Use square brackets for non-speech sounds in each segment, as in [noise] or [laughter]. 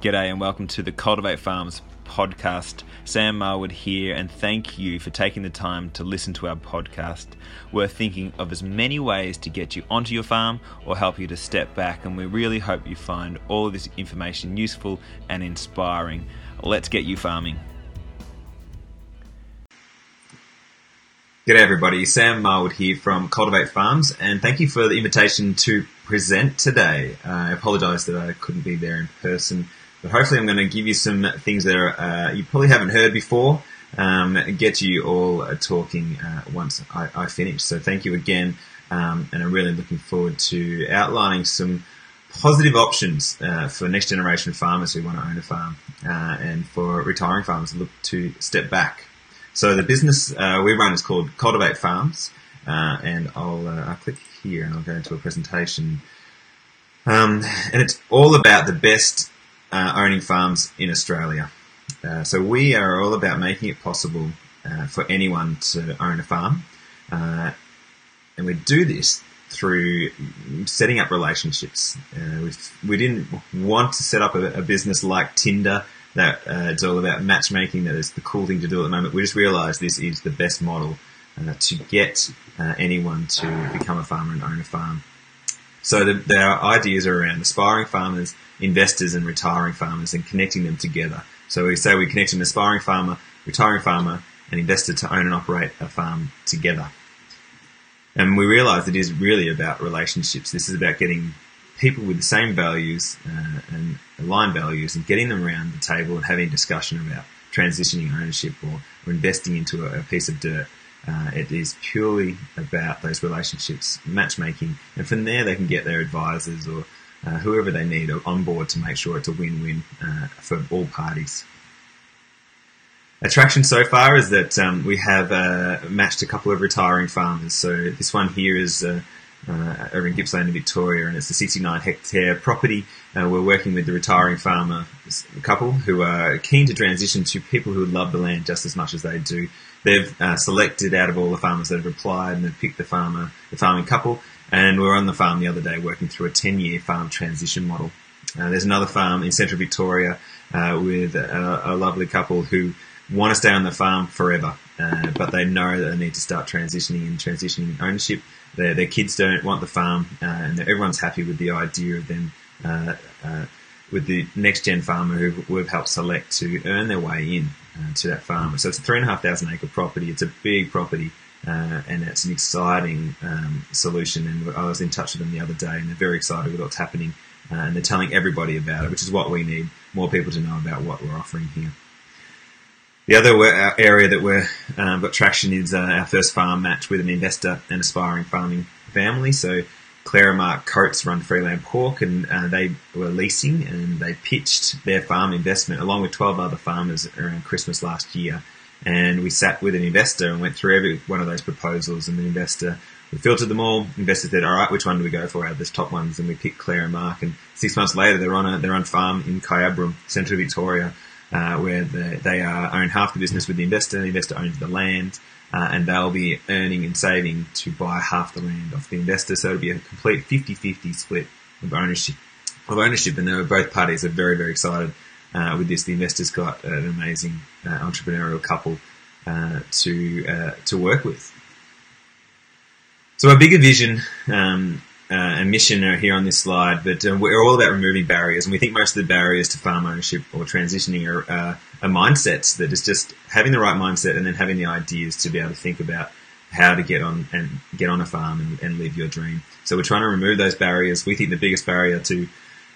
G'day and welcome to the Cultivate Farms podcast. Sam Marwood here, and thank you for taking the time to listen to our podcast. We're thinking of as many ways to get you onto your farm or help you to step back, and we really hope you find all this information useful and inspiring. Let's get you farming. G'day everybody, Sam Marwood here from Cultivate Farms, and thank you for the invitation to present today. Uh, I apologise that I couldn't be there in person but hopefully, I'm going to give you some things that are, uh, you probably haven't heard before, um, get you all uh, talking uh, once I, I, finish. So, thank you again, um, and I'm really looking forward to outlining some positive options uh, for next generation farmers who want to own a farm, uh, and for retiring farmers who look to step back. So, the business uh, we run is called Cultivate Farms, and I'll, I'll click here and I'll go into a presentation. Um, and it's all about the best uh, owning farms in Australia. Uh, so we are all about making it possible uh, for anyone to own a farm, uh, and we do this through setting up relationships. Uh, we didn't want to set up a, a business like Tinder that uh, it's all about matchmaking. That is the cool thing to do at the moment. We just realised this is the best model to get anyone to become a farmer and own a farm. So the, the ideas are around aspiring farmers, investors, and retiring farmers, and connecting them together. So we say we connect an aspiring farmer, retiring farmer, and investor to own and operate a farm together. And we realise it is really about relationships. This is about getting people with the same values uh, and aligned values and getting them around the table and having discussion about transitioning ownership or, or investing into a, a piece of dirt uh, it is purely about those relationships, matchmaking, and from there they can get their advisors or uh, whoever they need on board to make sure it's a win-win uh, for all parties. Attraction so far is that um, we have uh, matched a couple of retiring farmers. So this one here is uh, uh, over in Gippsland in Victoria, and it's a 69 hectare property. we're working with the retiring farmer couple who are keen to transition to people who love the land just as much as they do they've uh, selected out of all the farmers that have applied and they've picked the farmer, the farming couple. And we were on the farm the other day working through a 10 year farm transition model. Uh, there's another farm in central Victoria uh, with a, a, lovely couple who want to stay on the farm forever, uh, but they know that they need to start transitioning and transitioning ownership. Their, their kids don't want the farm, uh, and everyone's happy with the idea of them uh, with the next gen farmer who we've helped select to earn their way in uh, to that farm. So it's a three and a half thousand acre property. It's a big property. Uh, and it's an exciting um, solution. And I was in touch with them the other day, and they're very excited with what's happening, uh, and they're telling everybody about it, which is what we need more people to know about what we're offering here. The other uh, area that we've um, got traction is uh, our first farm match with an investor and aspiring farming family. So Mark Coates run Freeland Pork, and uh, they were leasing and they pitched their farm investment along with 12 other farmers around Christmas last year. And we sat with an investor and went through every one of those proposals, and the investor we filtered them all. Investor said, "All right, which one do we go for out of the top ones?" And we picked Claire and Mark. And six months later, they're on a they're on farm in Kyabram, central Victoria, uh, where they, they uh, own half the business with the investor. The investor owns the land uh, and they'll be earning and saving to buy half the land off the investor. So it'll be a complete 50-50 split of ownership. Of ownership, and both parties are very, very excited uh, with this. The investors got an amazing uh, entrepreneurial couple uh, to uh, to work with. So our bigger vision um, uh, and mission are here on this slide, but uh, we're all about removing barriers, and we think most of the barriers to farm ownership or transitioning are, uh, are mindsets that is just having the right mindset and then having the ideas to be able to think about how to get on and get on a farm and, and live your dream. So we're trying to remove those barriers. We think the biggest barrier to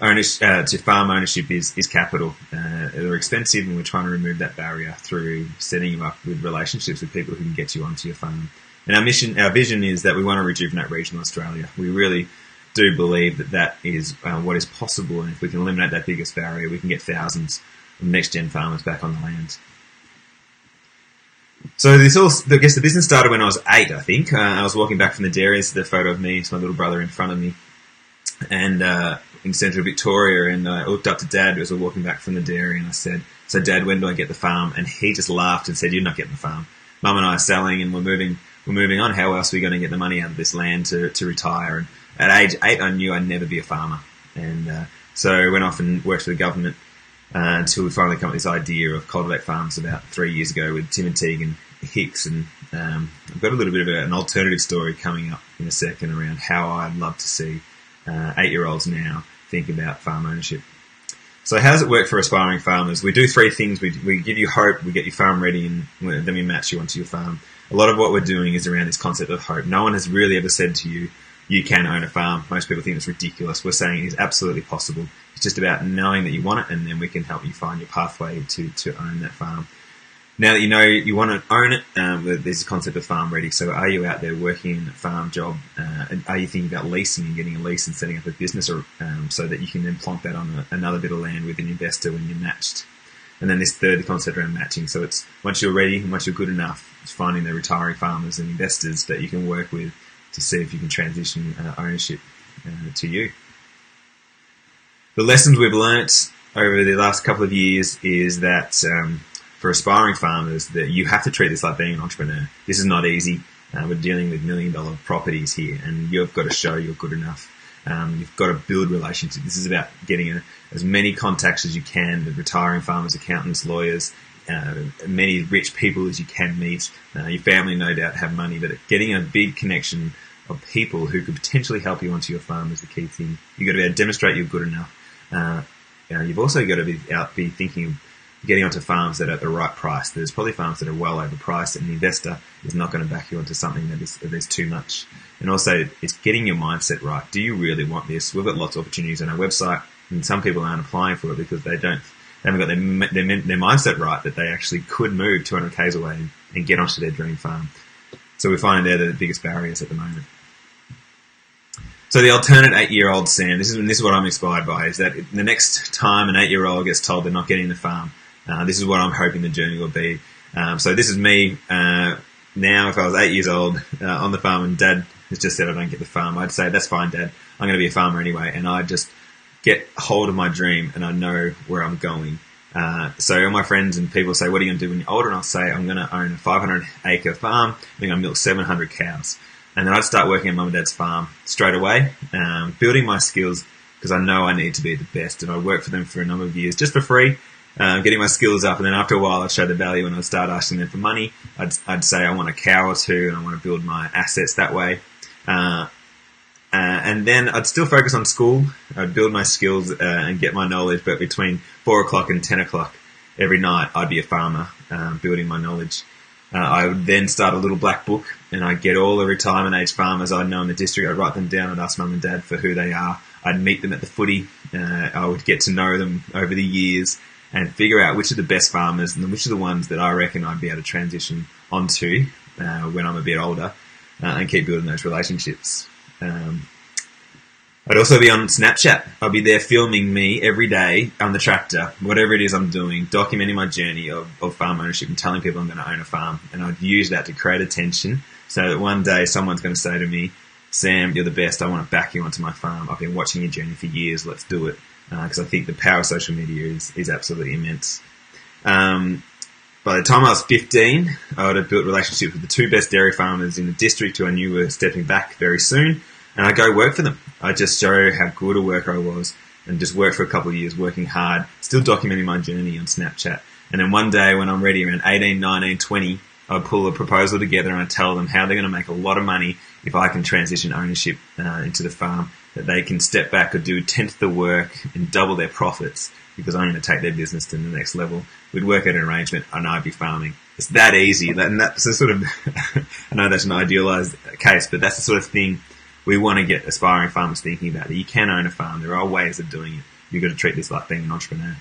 ownership, uh, to farm ownership is, is capital. Uh, they're expensive, and we're trying to remove that barrier through setting you up with relationships with people who can get you onto your farm. And our mission, our vision is that we want to rejuvenate regional Australia. We really do believe that that is uh, what is possible, and if we can eliminate that biggest barrier, we can get thousands of next gen farmers back on the land. So this all, I guess the business started when I was eight, I think. Uh, I was walking back from the dairy. This is the photo of me. It's my little brother in front of me. And uh, in central Victoria, and I looked up to Dad as we were walking back from the dairy, and I said, "So, Dad, when do I get the farm?" And he just laughed and said, "You're not getting the farm. Mum and I are selling, and we're moving we're moving on. How else are we going to get the money out of this land to, to retire? And at age eight, I knew I'd never be a farmer. And uh, so I went off and worked for the government uh, until we finally come up with this idea of Cultivate Farms about three years ago with Tim and Tegan Hicks. And um, I've got a little bit of an alternative story coming up in a second around how I'd love to see uh, eight year olds now think about farm ownership. So how does it work for aspiring farmers? We do three things. We, we give you hope, we get your farm ready, and then we match you onto your farm. A lot of what we're doing is around this concept of hope. No one has really ever said to you, you can own a farm. Most people think it's ridiculous. We're saying it is absolutely possible. It's just about knowing that you want it, and then we can help you find your pathway to, to own that farm now that you know you want to own it, um, there's a concept of farm ready. So, are you out there working in a farm job? Uh, are you thinking about leasing and getting a lease and setting up a business, or um, so that you can then plonk that on a, another bit of land with an investor when you're matched? And then this third concept around matching. So, it's once you're ready and once you're good enough, it's finding the retiring farmers and investors that you can work with to see if you can transition uh, ownership uh, to you. The lessons we've learnt over the last couple of years is that um, for aspiring farmers that you have to treat this like being an entrepreneur. This is not easy. Uh, we're dealing with million dollar properties here, and you've got to show you're good enough. Um, you've got to build relationships. This is about getting a, as many contacts as you can with retiring farmers, accountants, lawyers, uh, many rich people as you can meet. Uh, your family, no doubt, have money, but getting a big connection of people who could potentially help you onto your farm is the key thing. You've got to be able to demonstrate you're good enough. Uh, you you've also got to be out, be thinking getting onto farms that are at the right price. There's probably farms that are well overpriced, and the investor is not going to back you onto something that is that is too much. And also, it's getting your mindset right. Do you really want this? We've got lots of opportunities on our website, and some people aren't applying for it because they don't they haven't got their their, their mindset right that they actually could move 200 k's away and, and get onto their dream farm. So we're finding they're the biggest barriers at the moment. So the alternate eight-year-old Sam, this is this is what I'm inspired by, is that the next time an eight-year-old gets told they're not getting the farm, uh, this is what I'm hoping the journey will be. Um, so this is me uh, now. If I was eight years old uh, on the farm and Dad has just said I don't get the farm, I'd say that's fine, Dad. I'm going to be a farmer anyway, and I just get hold of my dream and I know where I'm going. Uh, so all my friends and people say, "What are you going to do when you're older?" And I'll say, "I'm going to own a 500 acre farm. I'm going to milk 700 cows." And then I'd start working at mum and dad's farm straight away, um, building my skills because I know I need to be the best. And I worked for them for a number of years just for free uh, getting my skills up, and then after a while, I'd show the value, and I'd start asking them for money. I'd, I'd say I want a cow or two, and I want to build my assets that way. Uh, uh, and then I'd still focus on school. I'd build my skills uh, and get my knowledge, but between four o'clock and ten o'clock every night, I'd be a farmer, um, building my knowledge. Uh, I would then start a little black book, and I'd get all the retirement age farmers I'd know in the district. I'd write them down and ask mum and dad for who they are. I'd meet them at the footy. Uh, I would get to know them over the years and figure out which are the best farmers and which are the ones that I reckon I'd be able to transition onto uh, when I'm a bit older uh, and keep building those relationships. Um, I'd also be on Snapchat. I'll be there filming me every day on the tractor, whatever it is I'm doing, documenting my journey of, of farm ownership and telling people I'm going to own a farm. And I'd use that to create attention so that one day someone's going to say to me, Sam, you're the best. I want to back you onto my farm. I've been watching your journey for years. Let's do it because uh, I think the power of social media is, is absolutely immense. Um, by the time I was 15, I would have built relationships with the two best dairy farmers in the district who I knew were stepping back very soon, and I go work for them. I just show how good a worker I was, and just work for a couple of years, working hard, still documenting my journey on Snapchat. And then one day when I'm ready, around 18, 19, 20, I pull a proposal together and I tell them how they're going to make a lot of money if I can transition ownership uh, into the farm, that they can step back or do a tenth of the work and double their profits because I'm going to take their business to the next level. We'd work out an arrangement and I'd be farming. It's that easy. and that's the sort of, [laughs] I know that's an idealized case, but that's the sort of thing we want to get aspiring farmers thinking about. That you can own a farm. There are ways of doing it. You've got to treat this like being an entrepreneur.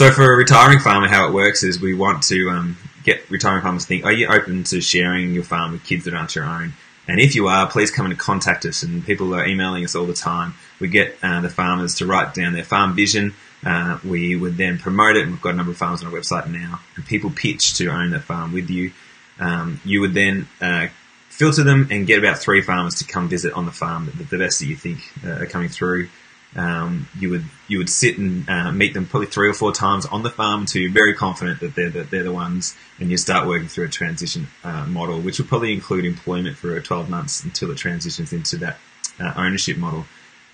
So for a retiring farmer, how it works is we want to um, get retiring farmers to think, are you open to sharing your farm with kids that aren't your own? And if you are, please come and contact us. And people are emailing us all the time. We get uh, the farmers to write down their farm vision. Uh, we would then promote it, and we've got a number of farms on our website now. And people pitch to own that farm with you. Um, you would then uh, filter them and get about three farmers to come visit on the farm, the, the best that you think uh, are coming through um, you would you would sit and uh, meet them probably three or four times on the farm until you're very confident that they're the, they're the ones, and you start working through a transition uh, model, which will probably include employment for 12 months until it transitions into that uh, ownership model.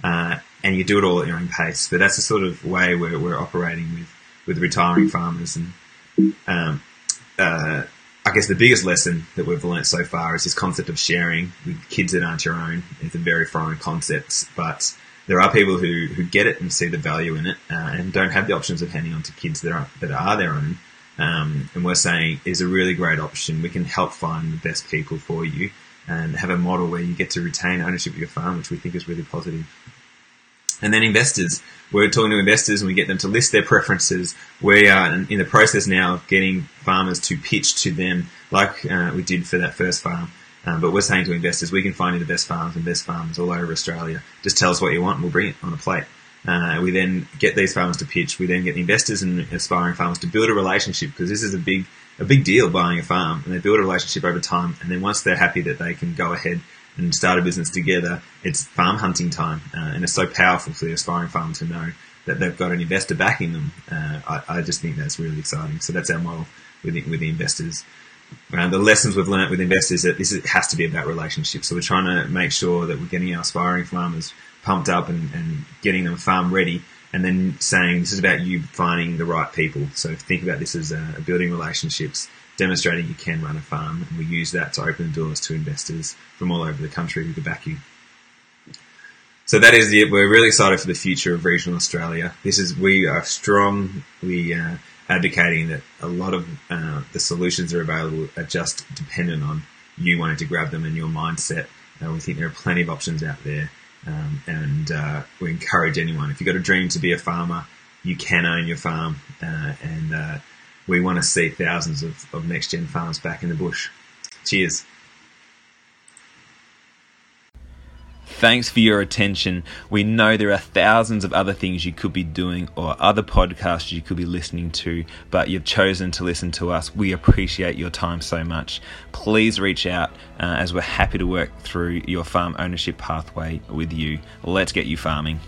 Uh, and you do it all at your own pace. But that's the sort of way we're, we're operating with, with retiring farmers. And um, uh, I guess the biggest lesson that we've learnt so far is this concept of sharing with kids that aren't your own. It's a very foreign concept, but there are people who, who get it and see the value in it uh, and don't have the options of handing on to kids that are, that are their own. Um, and we're saying is a really great option. We can help find the best people for you and have a model where you get to retain ownership of your farm, which we think is really positive. And then investors. We're talking to investors and we get them to list their preferences. We are in the process now of getting farmers to pitch to them like uh, we did for that first farm. Um, but we're saying to investors, we can find you the best farms and best farmers all over Australia. Just tell us what you want and we'll bring it on a plate. Uh, we then get these farmers to pitch. We then get investors and aspiring farmers to build a relationship because this is a big, a big deal buying a farm and they build a relationship over time. And then once they're happy that they can go ahead and start a business together, it's farm hunting time. Uh, and it's so powerful for the aspiring farmer to know that they've got an investor backing them. Uh, I, I, just think that's really exciting. So that's our model with the, with the investors. Uh, the lessons we've learned with investors that this has to be about relationships. So we're trying to make sure that we're getting our aspiring farmers pumped up and, and getting them farm ready and then saying this is about you finding the right people. So think about this as uh, building relationships, demonstrating you can run a farm, and we use that to open doors to investors from all over the country who can back you. So that is it. We're really excited for the future of regional Australia. This is we are strong. We uh, advocating that a lot of uh, the solutions that are available are just dependent on you wanting to grab them and your mindset. Uh, we think there are plenty of options out there, um, and uh, we encourage anyone if you've got a dream to be a farmer, you can own your farm, uh, and uh, we want to see thousands of, of next gen farms back in the bush. Cheers. Thanks for your attention. We know there are thousands of other things you could be doing or other podcasts you could be listening to, but you've chosen to listen to us. We appreciate your time so much. Please reach out uh, as we're happy to work through your farm ownership pathway with you. Let's get you farming.